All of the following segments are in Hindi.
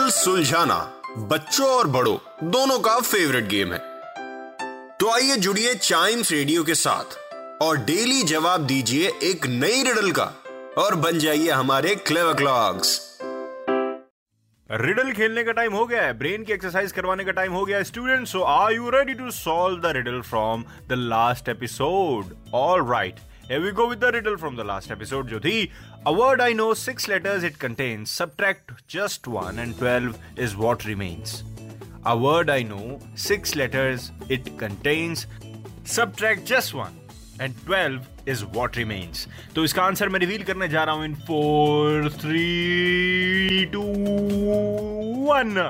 रिडल सुलझाना, बच्चों और बड़ों, दोनों का फेवरेट गेम है। तो आइए जुड़िए चाइम्स रेडियो के साथ और डेली जवाब दीजिए एक नई रिडल का और बन जाइए हमारे क्लेव क्लॉक्स रिडल खेलने का टाइम हो गया है ब्रेन की एक्सरसाइज करवाने का टाइम हो गया student so are you ready to solve the riddle from the last episode all right Here we go with the riddle from the last episode जो थी A word I know six letters it contains subtract just one and 12 is what remains A word I know six letters it contains subtract just one and 12 is what remains तो इसका आंसर मैं रिवील करने जा रहा हूं in four three two one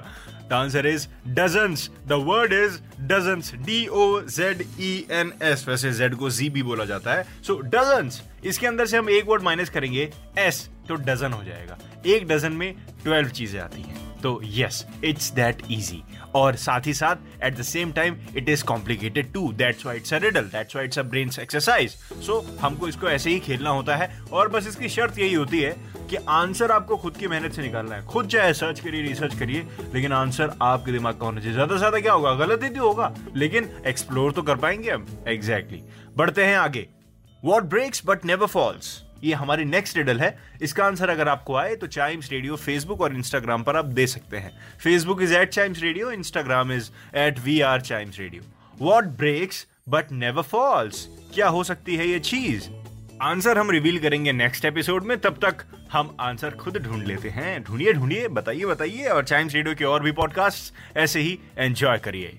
The answer is dozens. The word is Dozens. D O Z E N S वैसे जेड को जी भी बोला जाता है. सो So डजन्स इसके अंदर से हम एक वर्ड माइनस करेंगे एस तो डजन हो जाएगा. एक डजन में 12 चीज़ें आती हैं. तो यस इट्स दैट इजी और साथ ही साथ at the same time it is complicated too that's why it's a riddle that's why it's a brain exercise so हमको इसको ऐसे ही खेलना होता है। और बस इसकी शर्त यही होती है कि आंसर आपको खुद की मेहनत से निकालना है। खुद चाहे सर्च करिए रिसर्च करिए, लेकिन आंसर आपके दिमाग का होना चाहिए। ज़्यादा से ज़्यादा क्या होगा? गलत ही तो होगा। लेकिन एक्सप्लोर तो कर पाएँगे हम। Exactly exactly. बढ़ते हैं आगे। What breaks but never falls ये हमारी नेक्स्ट रिडल है। इसका आंसर अगर आपको आए तो चाइम्स रेडियो फेसबुक और इंस्टाग्राम पर आप दे सकते हैं। Facebook is at Chimes Radio Instagram is at we are Chimes Radio what breaks but never falls क्या हो सकती है ये चीज़? आंसर हम रिवील करेंगे नेक्स्ट एपिसोड में, तब तक हम आंसर खुद ढूंढ लेते हैं। ढूंढिए ढूंढिए, बताइए बताइए, और चाइम्स रेडियो के और भी पॉडकास्ट ऐसे ही एंजॉय करिए।